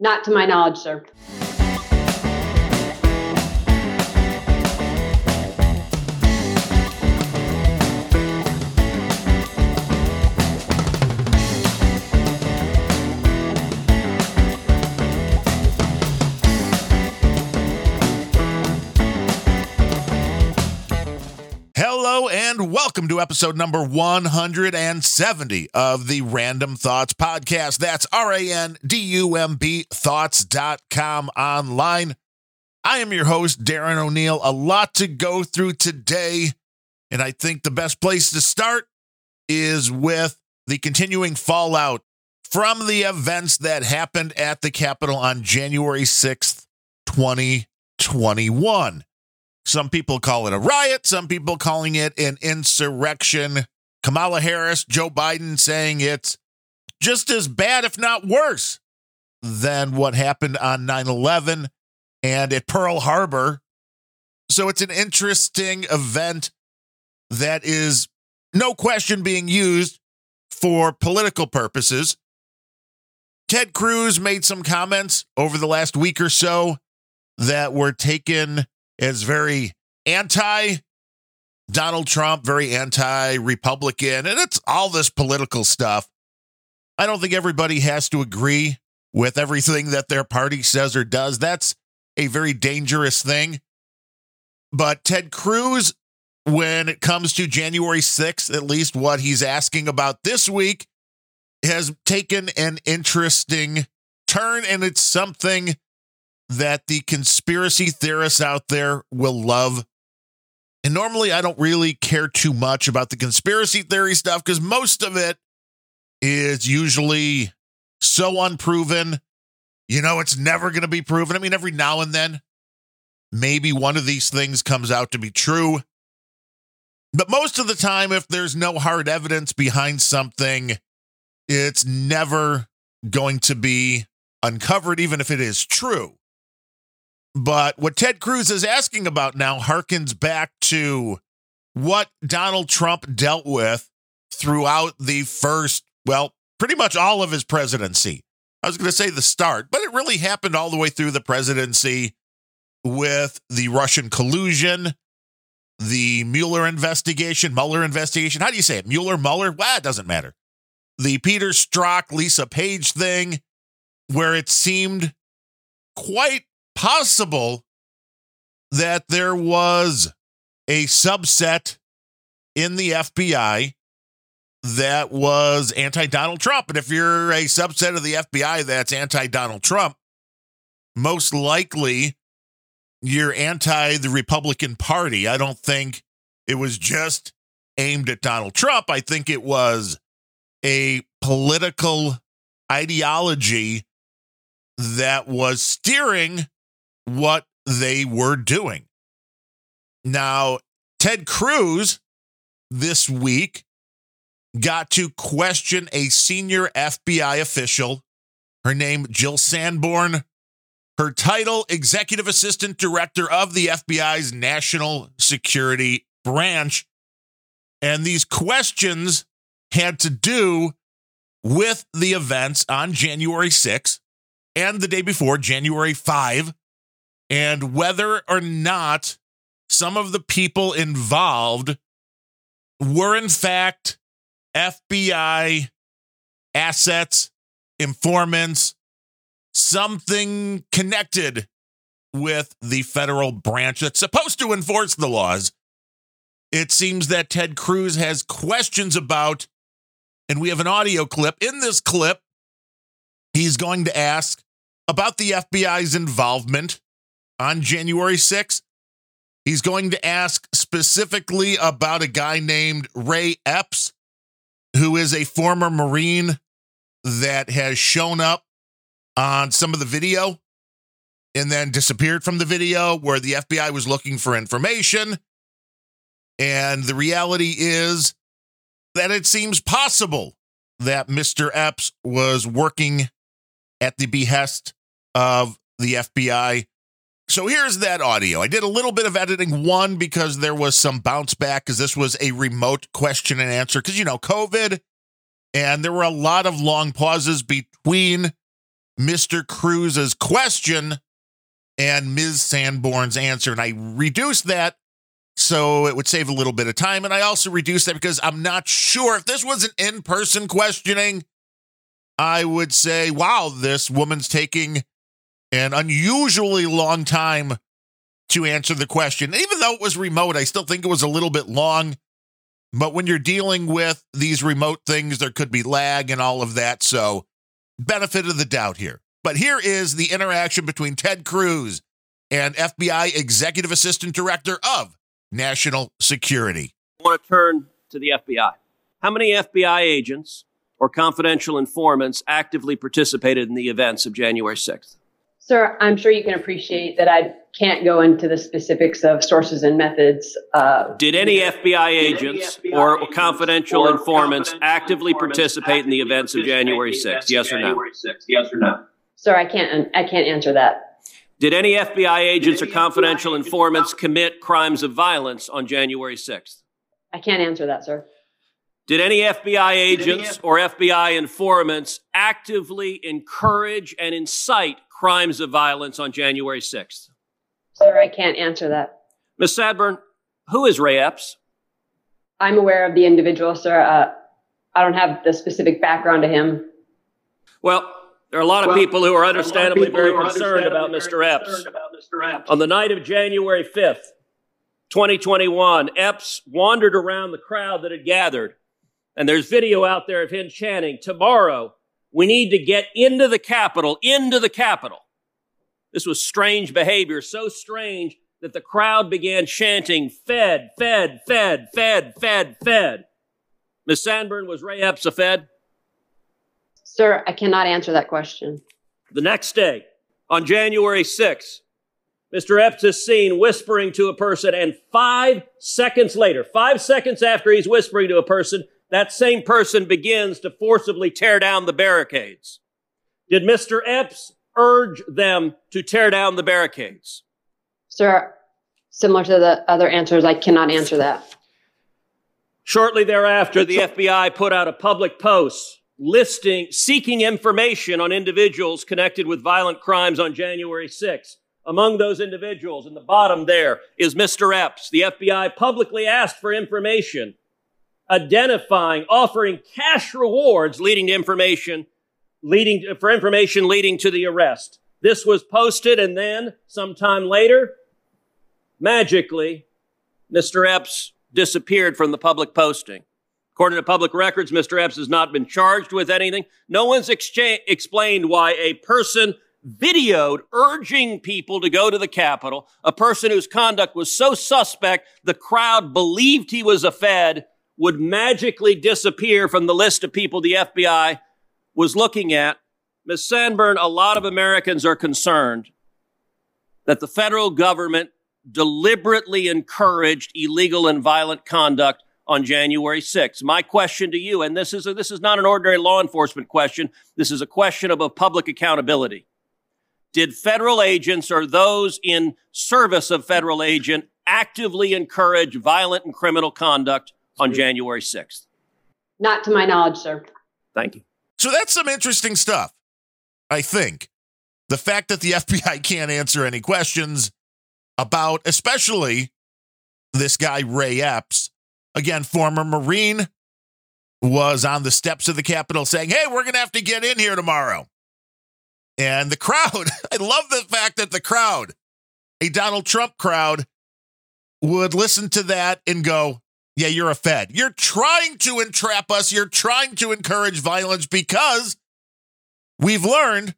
Not to my knowledge, sir. And welcome to episode number 170 of the Randumb Thoughts Podcast. That's R A N D U M B thoughts.com online. I am your host, Darren O'Neill. A lot to go through today. And I think the best place to start is with the continuing fallout from the events that happened at the Capitol on January 6th, 2021. Some people call it a riot, some people calling it an insurrection. Kamala Harris, Joe Biden saying it's just as bad, if not worse, than what happened on 9 11 and at Pearl Harbor. So it's an interesting event that is no question being used for political purposes. Ted Cruz made some comments over the last week or so that were taken as very anti Donald Trump, very anti Republican, and it's all this political stuff. I don't think everybody has to agree with everything that their party says or does. That's a very dangerous thing. But Ted Cruz, when it comes to January 6th, at least what he's asking about this week, has taken an interesting turn, and it's something that the conspiracy theorists out there will love. And normally I don't really care too much about the conspiracy theory stuff because most of it is usually so unproven. You know, it's never going to be proven. I mean, every now and then, maybe one of these things comes out to be true. But most of the time, if there's no hard evidence behind something, it's never going to be uncovered, even if it is true. But what Ted Cruz is asking about now harkens back to what Donald Trump dealt with throughout the first, well, pretty much all of his presidency. I was going to say the start, but it really happened all the way through the presidency with the Russian collusion, the Mueller investigation, Mueller investigation. How do you say it? Mueller, Mueller? Well, it doesn't matter. The Peter Strzok, Lisa Page thing, where it seemed quite possible that there was a subset in the FBI that was anti Donald Trump. And if you're a subset of the FBI that's anti Donald Trump, most likely you're anti the Republican Party. I don't think it was just aimed at Donald Trump. I think it was a political ideology that was steering what they were doing. Now, Ted Cruz this week got to question a senior FBI official. Her name, Jill Sanborn. Her title, Executive Assistant Director of the FBI's National Security Branch. And these questions had to do with the events on January 6th and the day before, January 5, and whether or not some of the people involved were, in fact, FBI assets, informants, something connected with the federal branch that's supposed to enforce the laws. It seems that Ted Cruz has questions about, and we have an audio clip. In this clip, he's going to ask about the FBI's involvement on January 6th. He's going to ask specifically about a guy named Ray Epps, who is a former Marine that has shown up on some of the video and then disappeared from the video where the FBI was looking for information. And the reality is that it seems possible that Mr. Epps was working at the behest of the FBI so here's that audio. I did a little bit of editing, one, because there was some bounce back, because this was a remote question and answer, because, you know, COVID, and there were a lot of long pauses between Mr. Cruz's question and Ms. Sanborn's answer. And I reduced that so it would save a little bit of time. And I also reduced that because I'm not sure if this was an in person questioning, I would say, wow, this woman's taking an unusually long time to answer the question. Even though it was remote, I still think it was a little bit long. But when you're dealing with these remote things, there could be lag and all of that. So, benefit of the doubt here. But here is the interaction between Ted Cruz and FBI Executive Assistant Director of National Security. I want to turn to the FBI. How many FBI agents or confidential informants actively participated in the events of January 6th? Sir, I'm sure you can appreciate that I can't go into the specifics of sources and methods. Uh, did any FBI agents any FBI or agents confidential or informants confidential actively informants participate in the events of January 6th? Yes or no? 6th, yes or no? Sir, I can't. I can't answer that. Did any FBI agents or confidential informants commit crimes of violence on January 6th? I can't answer that, sir. Did any FBI agents or FBI informants actively encourage and incite crimes of violence on January 6th? Sir, I can't answer that. Ms. Sanborn, who is Ray Epps? I'm aware of the individual, sir. Uh, I don't have the specific background to him. Well, there are a lot of well, people who are understandably very concerned about Mr. Epps. On the night of January 5th, 2021, Epps wandered around the crowd that had gathered. And there's video out there of him chanting, Tomorrow, we need to get into the Capitol, into the Capitol. This was strange behavior, so strange that the crowd began chanting, Fed, Fed, Fed, Fed, Fed, Fed. Miss Sanborn, was Ray Epps a Fed? Sir, I cannot answer that question. The next day, on January 6th, Mr. Epps is seen whispering to a person, and five seconds later, five seconds after he's whispering to a person, that same person begins to forcibly tear down the barricades. Did Mr. Epps urge them to tear down the barricades? Sir, similar to the other answers, I cannot answer that. Shortly thereafter, the FBI put out a public post listing, seeking information on individuals connected with violent crimes on January 6th. Among those individuals, in the bottom there, is Mr. Epps. The FBI publicly asked for information identifying, offering cash rewards leading to information, leading to, for information leading to the arrest. This was posted, and then sometime later, magically, Mr. Epps disappeared from the public posting. According to public records, Mr. Epps has not been charged with anything. No one's explained why a person videoed urging people to go to the Capitol, a person whose conduct was so suspect the crowd believed he was a Fed, would magically disappear from the list of people the FBI was looking at. Ms. Sanborn, a lot of Americans are concerned that the federal government deliberately encouraged illegal and violent conduct on January 6th. My question to you, and this is, a, this is not an ordinary law enforcement question, this is a question of public accountability. Did federal agents or those in service of federal agent actively encourage violent and criminal conduct on January 6th? Not to my knowledge, sir. Thank you. So that's some interesting stuff, I think. The fact that the FBI can't answer any questions about, especially this guy, Ray Epps, again, former Marine, was on the steps of the Capitol saying, Hey, we're going to have to get in here tomorrow. And the crowd, I love the fact that the crowd, a Donald Trump crowd, would listen to that and go, yeah, you're a Fed. You're trying to entrap us. You're trying to encourage violence because we've learned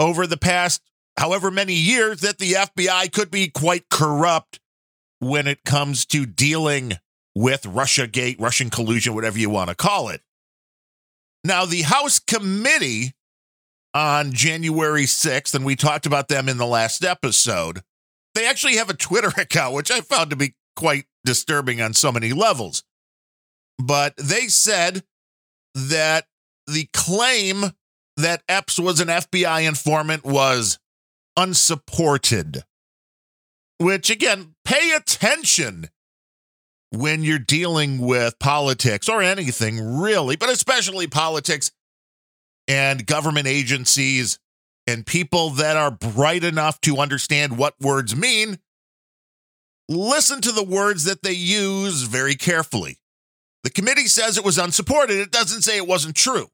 over the past however many years that the FBI could be quite corrupt when it comes to dealing with Russia Gate, Russian collusion, whatever you want to call it. Now, the House committee on January 6th, and we talked about them in the last episode, they actually have a Twitter account, which I found to be quite disturbing on so many levels. But they said that the claim that Epps was an FBI informant was unsupported. Which, again, pay attention when you're dealing with politics or anything really, but especially politics and government agencies and people that are bright enough to understand what words mean listen to the words that they use very carefully. The committee says it was unsupported. It doesn't say it wasn't true.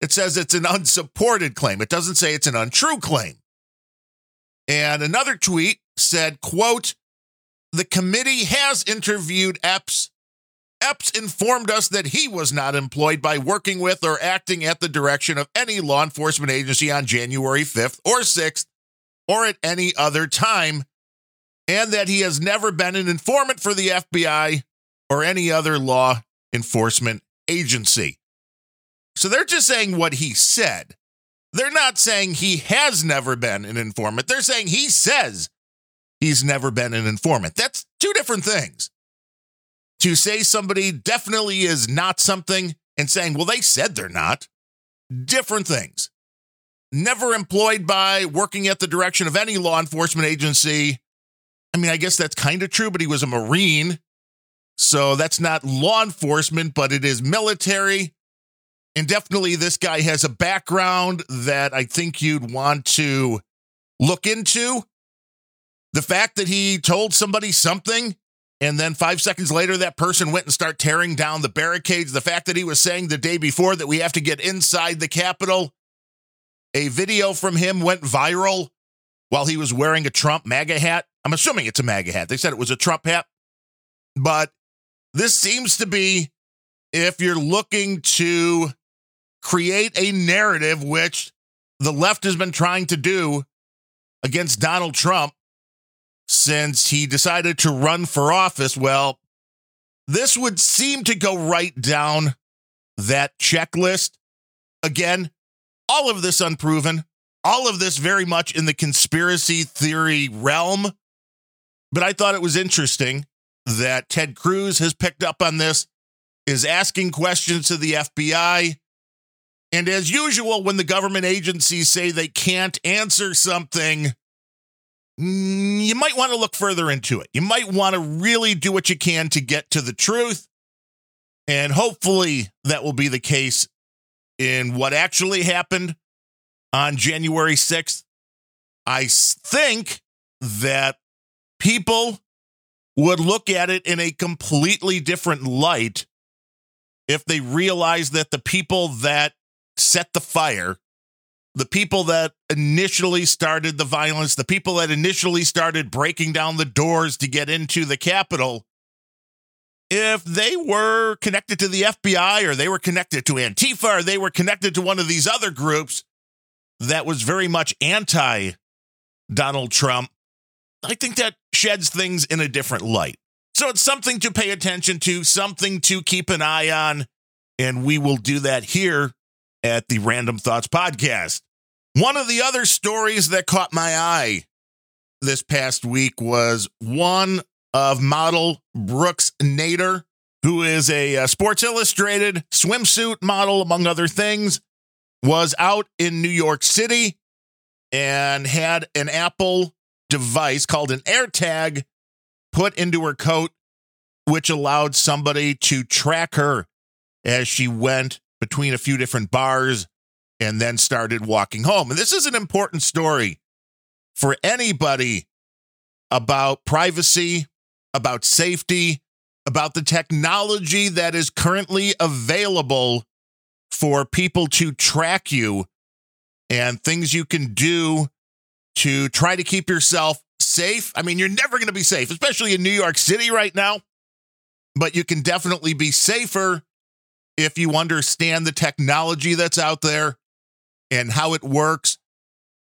It says it's an unsupported claim. It doesn't say it's an untrue claim. And another tweet said, quote, the committee has interviewed Epps. Epps informed us that he was not employed by working with or acting at the direction of any law enforcement agency on January 5th or 6th or at any other time, and that he has never been an informant for the FBI or any other law enforcement agency. So they're just saying what he said. They're not saying he has never been an informant. They're saying he says he's never been an informant. That's two different things. To say somebody definitely is not something and saying, well, they said they're not, different things. Never employed by working at the direction of any law enforcement agency. I mean, I guess that's kind of true, but he was a Marine. So that's not law enforcement, but it is military. And definitely, this guy has a background that I think you'd want to look into. The fact that he told somebody something and then five seconds later, that person went and started tearing down the barricades. The fact that he was saying the day before that we have to get inside the Capitol. A video from him went viral while he was wearing a Trump MAGA hat. I'm assuming it's a MAGA hat. They said it was a Trump hat. But this seems to be if you're looking to create a narrative, which the left has been trying to do against Donald Trump since he decided to run for office. Well, this would seem to go right down that checklist. Again, all of this unproven, all of this very much in the conspiracy theory realm. But I thought it was interesting that Ted Cruz has picked up on this, is asking questions to the FBI. And as usual, when the government agencies say they can't answer something, Mm, you might want to look further into it. You might want to really do what you can to get to the truth. And hopefully that will be the case in what actually happened on January 6th. I think that people would look at it in a completely different light if they realized that the people that set the fire the people that initially started the violence, the people that initially started breaking down the doors to get into the Capitol, if they were connected to the FBI or they were connected to Antifa or they were connected to one of these other groups that was very much anti Donald Trump, I think that sheds things in a different light. So it's something to pay attention to, something to keep an eye on. And we will do that here at the Randumb Thoughts Podcast. One of the other stories that caught my eye this past week was one of model Brooks Nader, who is a, uh, Sports Illustrated swimsuit model, among other things, was out in New York City and had an Apple device called an AirTag put into her coat, which allowed somebody to track her as she went between a few different bars and then started walking home. And this is an important story for anybody about privacy, about safety, about the technology that is currently available for people to track you and things you can do to try to keep yourself safe. I mean, you're never going to be safe, especially in New York City right now, but you can definitely be safer if you understand the technology that's out there and how it works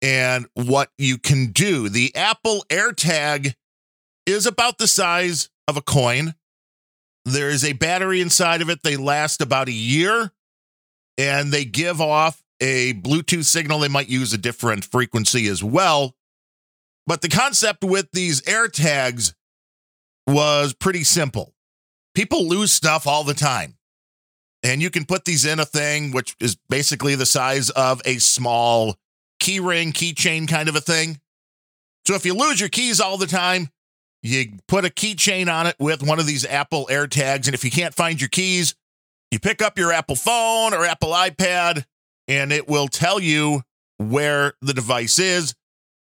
and what you can do. The Apple AirTag is about the size of a coin. There is a battery inside of it. They last about a year and they give off a Bluetooth signal. They might use a different frequency as well. But the concept with these AirTags was pretty simple. People lose stuff all the time. And you can put these in a thing which is basically the size of a small key ring, keychain kind of a thing. So if you lose your keys all the time, you put a keychain on it with one of these Apple AirTags. And if you can't find your keys, you pick up your Apple phone or Apple iPad, and it will tell you where the device is.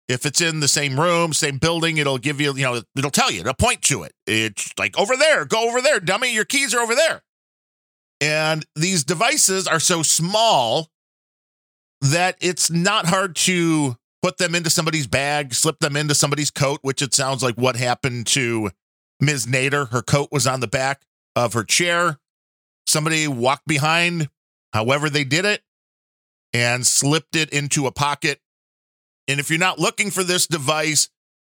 If it's in the same room, same building, it'll give you, you know, it'll tell you, it'll point to it. It's like over there, go over there, dummy, your keys are over there. And these devices are so small that it's not hard to put them into somebody's bag, slip them into somebody's coat, which it sounds like what happened to Ms. Nader. Her coat was on the back of her chair. Somebody walked behind, however they did it, and slipped it into a pocket. And if you're not looking for this device,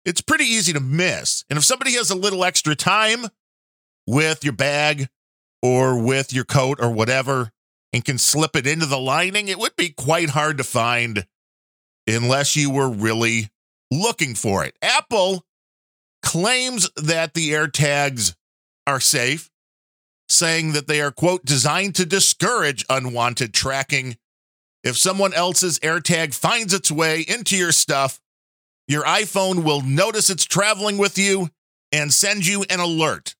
it's pretty easy to miss. And if somebody has a little extra time with your bag or with your coat or whatever and can slip it into the lining, it would be quite hard to find unless you were really looking for it. Apple claims that the AirTags are safe, saying that they are, quote, designed to discourage unwanted tracking. If someone else's AirTag finds its way into your stuff, your iPhone will notice it's traveling with you and send you an alert.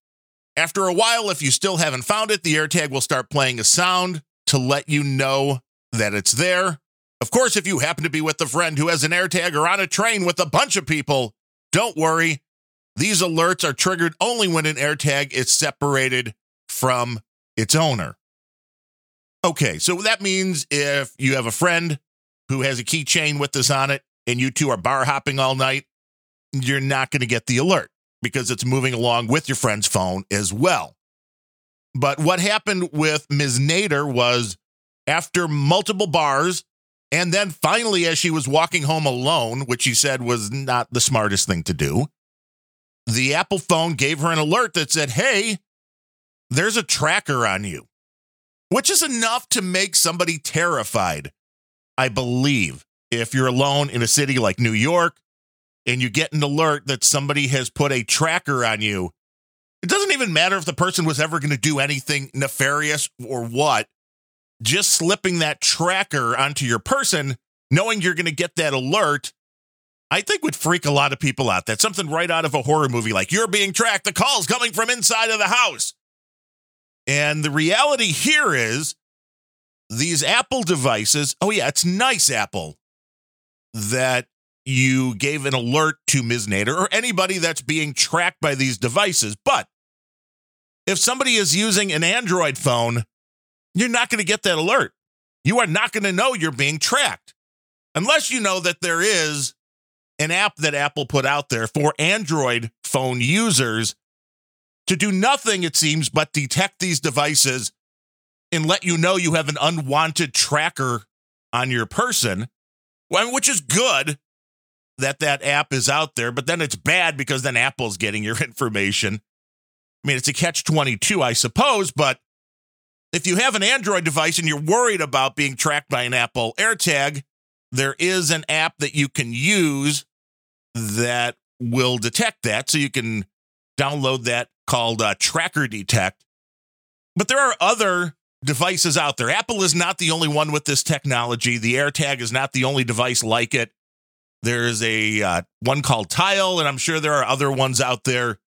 After a while, if you still haven't found it, the AirTag will start playing a sound to let you know that it's there. Of course, if you happen to be with a friend who has an AirTag or on a train with a bunch of people, don't worry. These alerts are triggered only when an AirTag is separated from its owner. Okay, so that means if you have a friend who has a keychain with this on it and you two are bar hopping all night, you're not going to get the alert because it's moving along with your friend's phone as well. But what happened with Ms. Nader was after multiple bars, and then finally, as she was walking home alone, which she said was not the smartest thing to do, the Apple phone gave her an alert that said, Hey, there's a tracker on you, which is enough to make somebody terrified, I believe. If you're alone in a city like New York and you get an alert that somebody has put a tracker on you, it doesn't even matter if the person was ever going to do anything nefarious or what. Just slipping that tracker onto your person, knowing you're going to get that alert, I think would freak a lot of people out. That's something right out of a horror movie like you're being tracked, the call's coming from inside of the house. And the reality here is these Apple devices, oh, yeah, it's nice, Apple, that you gave an alert to Ms. Nader or anybody that's being tracked by these devices. But if somebody is using an Android phone, you're not going to get that alert. You are not going to know you're being tracked unless you know that there is an app that Apple put out there for Android phone users to do nothing, it seems, but detect these devices and let you know you have an unwanted tracker on your person, which is good that that app is out there, but then it's bad because then Apple's getting your information. I mean, it's a catch 22, I suppose, but if you have an Android device and you're worried about being tracked by an Apple AirTag, there is an app that you can use that will detect that. So you can download that called uh, Tracker Detect. But there are other devices out there. Apple is not the only one with this technology. The AirTag is not the only device like it. There's a uh, one called Tile, and I'm sure there are other ones out there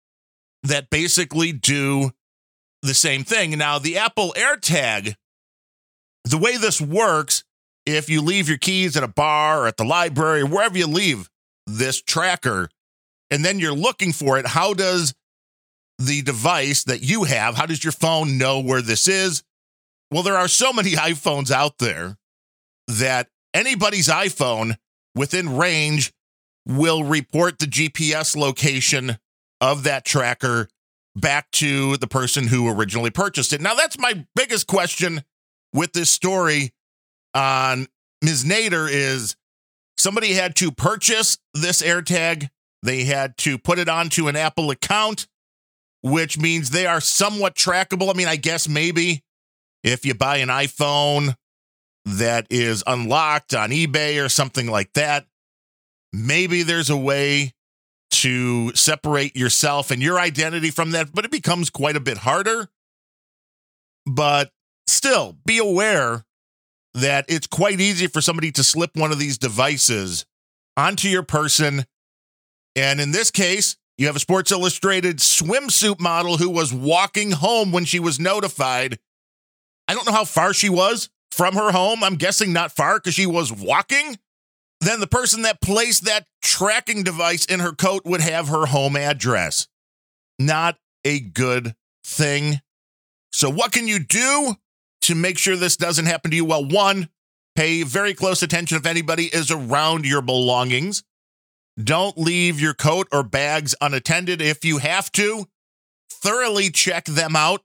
that basically do the same thing. Now, the Apple AirTag, the way this works, if you leave your keys at a bar or at the library, wherever you leave this tracker, and then you're looking for it, how does the device that you have, how does your phone know where this is? Well, there are so many iPhones out there that anybody's iPhone within range will report the GPS location of that tracker back to the person who originally purchased it. Now, that's my biggest question with this story on Ms. Nader is somebody had to purchase this AirTag. They had to put it onto an Apple account, which means they are somewhat trackable. I mean, I guess maybe if you buy an iPhone that is unlocked on eBay or something like that, maybe there's a way to separate yourself and your identity from that, but it becomes quite a bit harder. But still, be aware that it's quite easy for somebody to slip one of these devices onto your person. And in this case, you have a Sports Illustrated swimsuit model who was walking home when she was notified. I don't know how far she was from her home. I'm guessing not far because she was walking then the person that placed that tracking device in her coat would have her home address. Not a good thing. So, what can you do to make sure this doesn't happen to you? Well, one, pay very close attention if anybody is around your belongings. Don't leave your coat or bags unattended. If you have to, thoroughly check them out.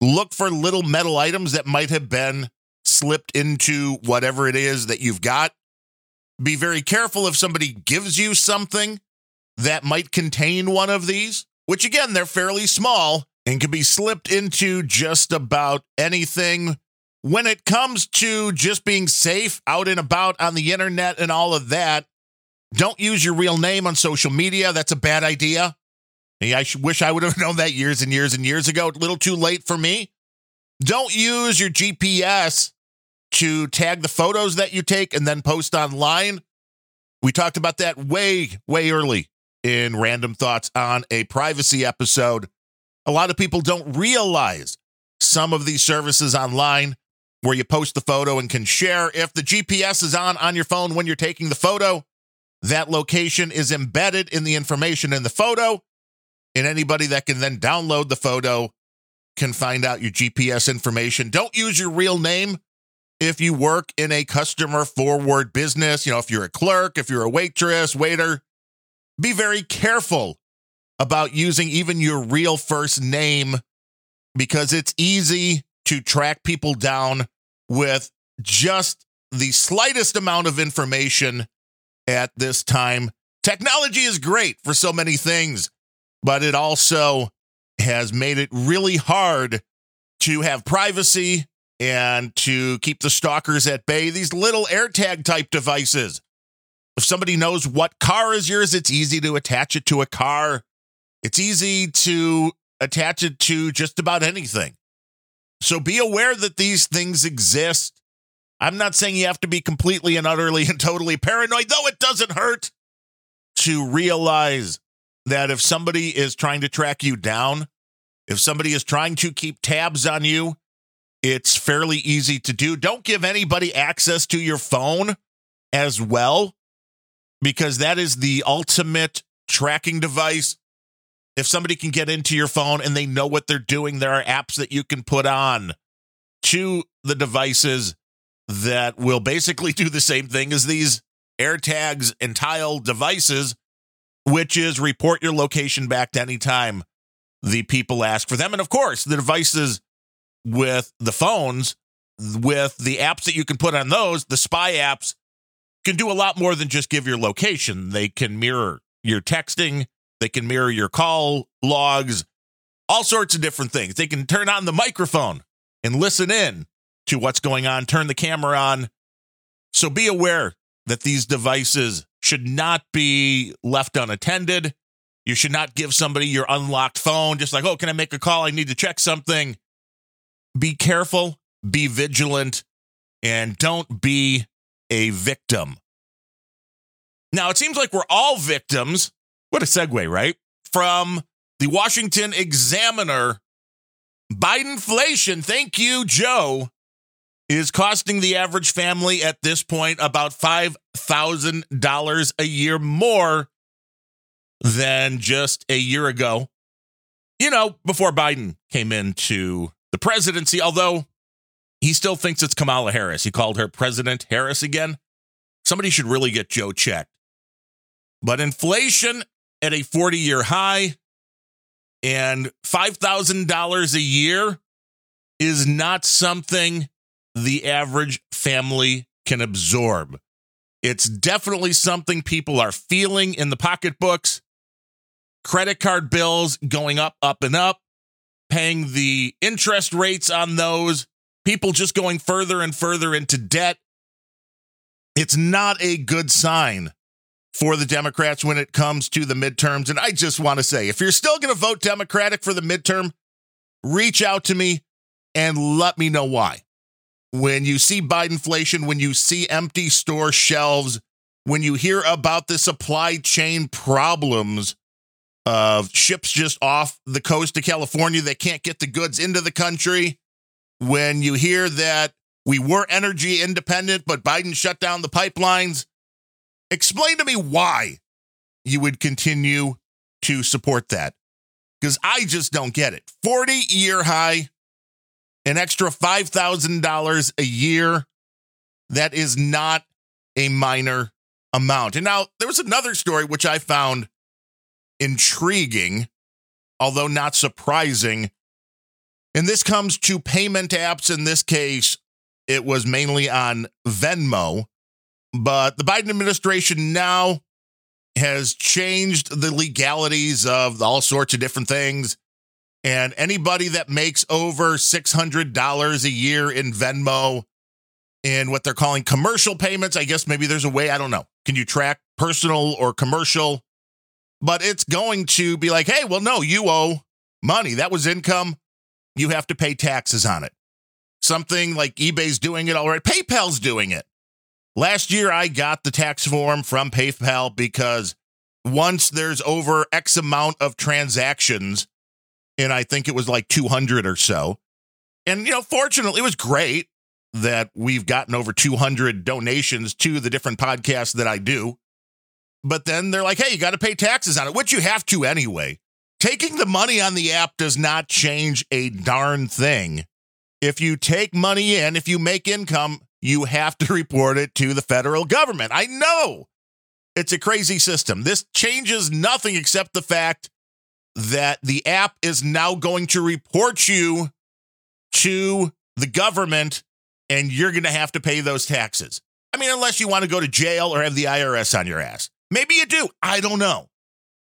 Look for little metal items that might have been slipped into whatever it is that you've got. Be very careful if somebody gives you something that might contain one of these, which again, they're fairly small and can be slipped into just about anything. When it comes to just being safe out and about on the internet and all of that, don't use your real name on social media. That's a bad idea. I wish I would have known that years and years and years ago. A little too late for me. Don't use your GPS to tag the photos that you take and then post online. We talked about that way, way early in Randumb Thoughts on a privacy episode. A lot of people don't realize some of these services online where you post the photo and can share. If the GPS is on on your phone when you're taking the photo, that location is embedded in the information in the photo. And anybody that can then download the photo can find out your GPS information. Don't use your real name if you work in a customer forward business. You know, if you're a clerk, if you're a waitress, waiter, be very careful about using even your real first name because it's easy to track people down with just the slightest amount of information at this time. Technology is great for so many things, but it also has made it really hard to have privacy and to keep the stalkers at bay. These little AirTag type devices. If somebody knows what car is yours, it's easy to attach it to a car. It's easy to attach it to just about anything. So be aware that these things exist. I'm not saying you have to be completely and utterly and totally paranoid, though it doesn't hurt to realize that if somebody is trying to track you down, if somebody is trying to keep tabs on you, it's fairly easy to do. Don't give anybody access to your phone as well, because that is the ultimate tracking device if somebody can get into your phone and they know what they're doing, there are apps that you can put on to the devices that will basically do the same thing as these AirTags and Tile devices, which is report your location back to any time the people ask for them. And of course, the devices with the phones, with the apps that you can put on those, the spy apps can do a lot more than just give your location. They can mirror your texting, they can mirror your call logs, all sorts of different things. They can turn on the microphone and listen in to what's going on, turn the camera on. So be aware that these devices should not be left unattended. You should not give somebody your unlocked phone just like, oh, can I make a call? I need to check something. Be careful, be vigilant, and don't be a victim. Now, it seems like we're all victims what a segue, right? From the Washington Examiner, Bidenflation, thank you, Joe, is costing the average family at this point about $5,000 a year more than just a year ago. You know, before Biden came into the presidency, although he still thinks it's Kamala Harris. He called her President Harris again. Somebody should really get Joe checked. But inflation at a 40 year high, and $5,000 a year is not something the average family can absorb. It's definitely something people are feeling in the pocketbooks. Credit card bills going up, up, and up, paying the interest rates on those, people just going further and further into debt. It's not a good sign for the Democrats when it comes to the midterms. And I just want to say if you're still going to vote Democratic for the midterm, reach out to me and let me know why. When you see Bidenflation, when you see empty store shelves, when you hear about the supply chain problems of ships just off the coast of California that can't get the goods into the country, when you hear that we were energy independent, but Biden shut down the pipelines, Explain to me why you would continue to support that. Because I just don't get it. 40 year high, an extra $5,000 a year. That is not a minor amount. And now there was another story which I found intriguing, although not surprising. And this comes to payment apps. In this case, it was mainly on Venmo. But the Biden administration now has changed the legalities of all sorts of different things. And anybody that makes over $600 a year in Venmo in what they're calling commercial payments, I guess maybe there's a way, I don't know. Can you track personal or commercial? But it's going to be like, hey, well, no, you owe money. That was income. You have to pay taxes on it. Something like eBay's doing it already, PayPal's doing it. Last year, I got the tax form from PayPal because once there's over X amount of transactions, and I think it was like 200 or so. And, you know, fortunately, it was great that we've gotten over 200 donations to the different podcasts that I do. But then they're like, hey, you got to pay taxes on it, which you have to anyway. Taking the money on the app does not change a darn thing. If you take money in, if you make income, you have to report it to the federal government. I know it's a crazy system. This changes nothing except the fact that the app is now going to report you to the government and you're going to have to pay those taxes. I mean, unless you want to go to jail or have the IRS on your ass. Maybe you do. I don't know.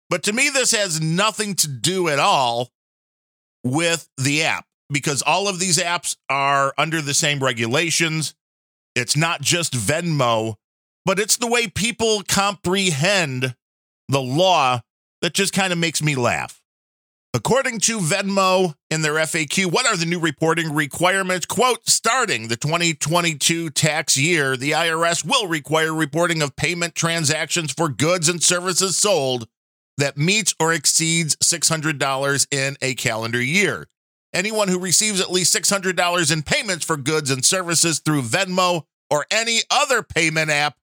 But to me, this has nothing to do at all with the app because all of these apps are under the same regulations. It's not just Venmo, but it's the way people comprehend the law that just kind of makes me laugh. According to Venmo in their FAQ, what are the new reporting requirements? Quote, starting the 2022 tax year, the IRS will require reporting of payment transactions for goods and services sold that meets or exceeds $600 in a calendar year. Anyone who receives at least $600 in payments for goods and services through Venmo or any other payment app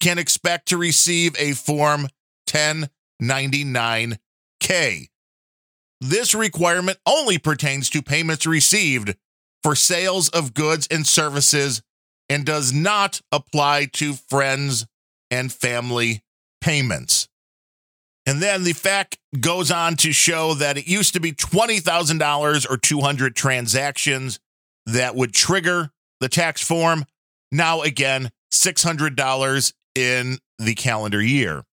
can expect to receive a Form 1099K. This requirement only pertains to payments received for sales of goods and services and does not apply to friends and family payments. And then the fact goes on to show that it used to be $20,000 or 200 transactions that would trigger the tax form. Now, again, $600 in the calendar year.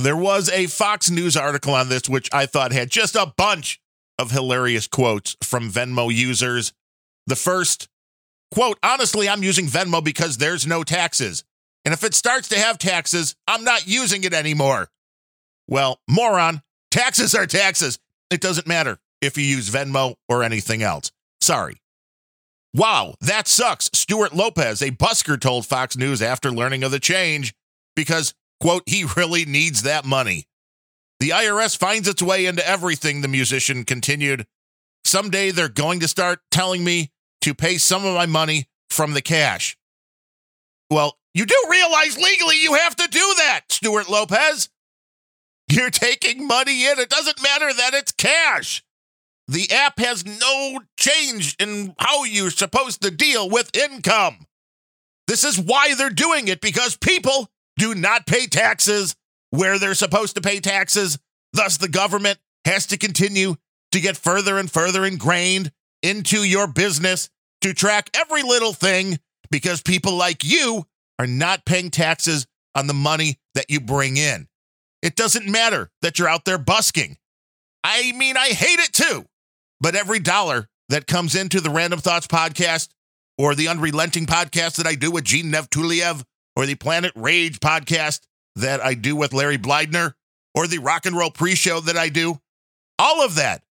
There was a Fox News article on this, which I thought had just a bunch of hilarious quotes from Venmo users. The first quote Honestly, I'm using Venmo because there's no taxes. And if it starts to have taxes, I'm not using it anymore. Well, moron, taxes are taxes. It doesn't matter if you use Venmo or anything else. Sorry. Wow, that sucks. Stuart Lopez, a busker, told Fox News after learning of the change because, quote, he really needs that money. The IRS finds its way into everything, the musician continued. Someday they're going to start telling me to pay some of my money from the cash. Well, you do realize legally you have to do that, Stuart Lopez. You're taking money in. It doesn't matter that it's cash. The app has no change in how you're supposed to deal with income. This is why they're doing it because people do not pay taxes where they're supposed to pay taxes. Thus, the government has to continue to get further and further ingrained into your business to track every little thing because people like you are not paying taxes on the money that you bring in. It doesn't matter that you're out there busking. I mean, I hate it too. But every dollar that comes into the Randumb Thoughts podcast or the Unrelenting podcast that I do with Gene Nevtuliev or the Planet Rage podcast that I do with Larry Blydner or the Rock and Roll pre show that I do, all of that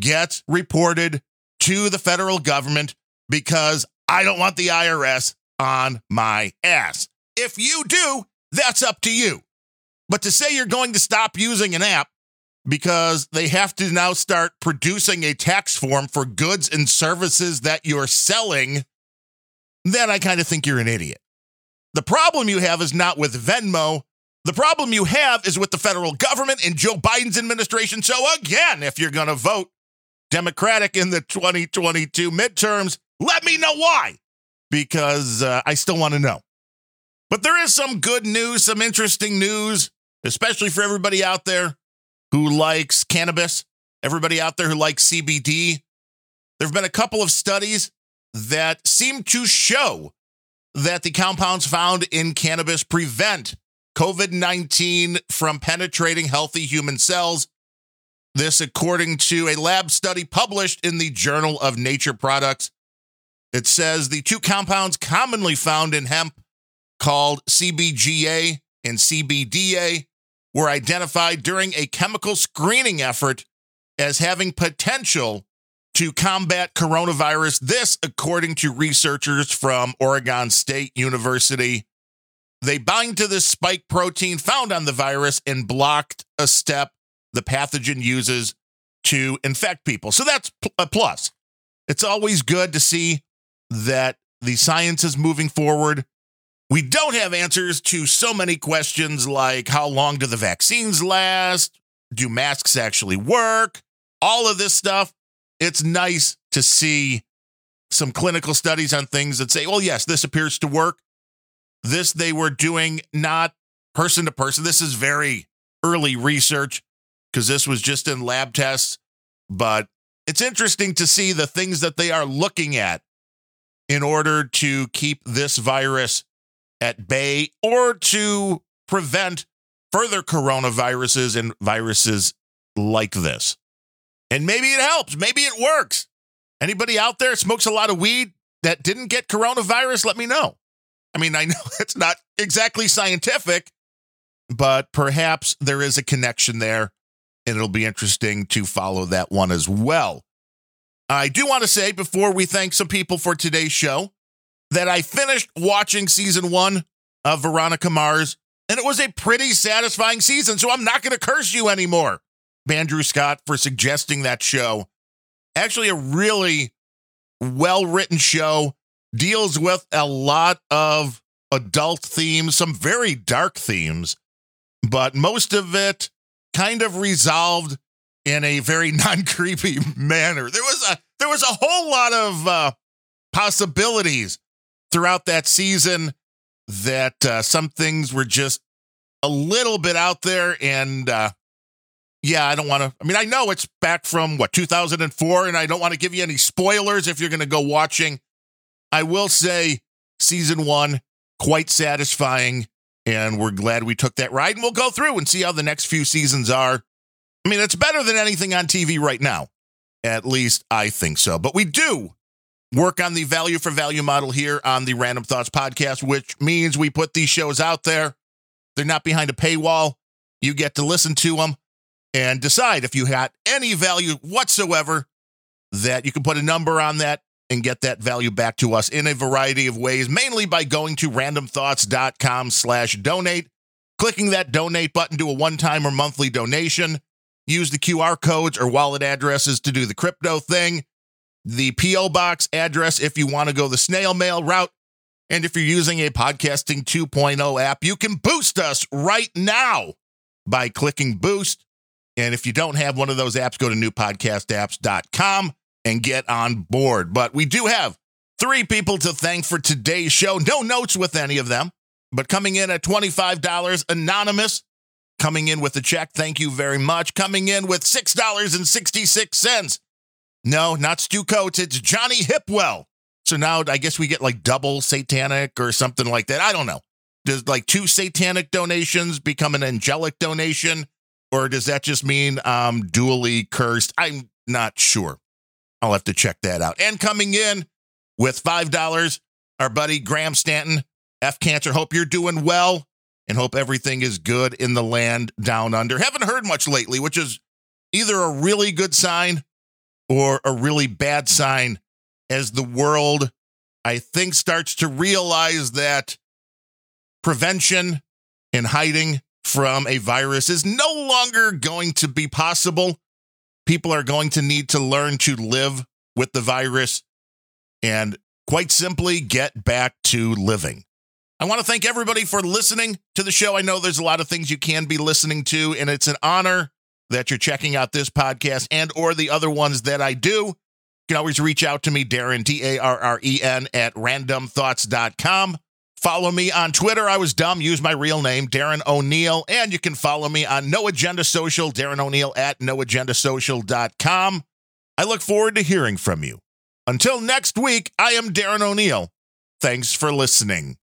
gets reported to the federal government because I don't want the IRS on my ass. If you do, that's up to you. But to say you're going to stop using an app because they have to now start producing a tax form for goods and services that you're selling, then I kind of think you're an idiot. The problem you have is not with Venmo, The problem you have is with the federal government and Joe Biden's administration. So, again, if you're going to vote Democratic in the 2022 midterms, let me know why, because uh, I still want to know. But there is some good news, some interesting news, especially for everybody out there who likes cannabis, everybody out there who likes CBD. There have been a couple of studies that seem to show that the compounds found in cannabis prevent COVID 19 from penetrating healthy human cells. This, according to a lab study published in the Journal of Nature Products. It says the two compounds commonly found in hemp, called CBGA and CBDA, were identified during a chemical screening effort as having potential to combat coronavirus. This, according to researchers from Oregon State University. They bind to the spike protein found on the virus and blocked a step the pathogen uses to infect people. So that's a plus. It's always good to see that the science is moving forward. We don't have answers to so many questions like how long do the vaccines last? Do masks actually work? All of this stuff. It's nice to see some clinical studies on things that say, well, yes, this appears to work. This they were doing not person to person. This is very early research because this was just in lab tests. But it's interesting to see the things that they are looking at in order to keep this virus at bay or to prevent further coronaviruses and viruses like this. And maybe it helps. Maybe it works. Anybody out there smokes a lot of weed that didn't get coronavirus? Let me know. I mean, I know it's not exactly scientific, but perhaps there is a connection there, and it'll be interesting to follow that one as well. I do want to say before we thank some people for today's show that I finished watching season one of Veronica Mars, and it was a pretty satisfying season. So I'm not going to curse you anymore, Andrew Scott, for suggesting that show. Actually, a really well written show deals with a lot of adult themes, some very dark themes, but most of it kind of resolved in a very non-creepy manner. There was a there was a whole lot of uh, possibilities throughout that season that uh, some things were just a little bit out there and uh, yeah, I don't want to. I mean, I know it's back from what 2004, and I don't want to give you any spoilers if you're going to go watching I will say season one, quite satisfying. And we're glad we took that ride. And we'll go through and see how the next few seasons are. I mean, it's better than anything on TV right now. At least I think so. But we do work on the value for value model here on the Randumb Thoughts podcast, which means we put these shows out there. They're not behind a paywall. You get to listen to them and decide if you had any value whatsoever that you can put a number on that and get that value back to us in a variety of ways, mainly by going to randumbthoughts.com slash donate, clicking that donate button to a one-time or monthly donation. Use the QR codes or wallet addresses to do the crypto thing. The P.O. box address if you want to go the snail mail route. And if you're using a podcasting 2.0 app, you can boost us right now by clicking boost. And if you don't have one of those apps, go to newpodcastapps.com and get on board. But we do have three people to thank for today's show. No notes with any of them, but coming in at $25 anonymous. Coming in with a check, thank you very much. Coming in with $6.66. No, not Stu Coates, it's Johnny Hipwell. So now I guess we get like double satanic or something like that. I don't know. Does like two satanic donations become an angelic donation? Or does that just mean I'm dually cursed? I'm not sure. I'll have to check that out. And coming in with $5, our buddy Graham Stanton, F Cancer. Hope you're doing well and hope everything is good in the land down under. Haven't heard much lately, which is either a really good sign or a really bad sign as the world, I think, starts to realize that prevention and hiding from a virus is no longer going to be possible people are going to need to learn to live with the virus and quite simply get back to living. I want to thank everybody for listening to the show. I know there's a lot of things you can be listening to, and it's an honor that you're checking out this podcast and or the other ones that I do. You can always reach out to me, Darren, D-A-R-R-E-N, at randumbthoughts.com. Follow me on Twitter. I was dumb. Use my real name, Darren O'Neill. And you can follow me on No Agenda Social, Darren O'Neill at noagendasocial.com. I look forward to hearing from you. Until next week, I am Darren O'Neill. Thanks for listening.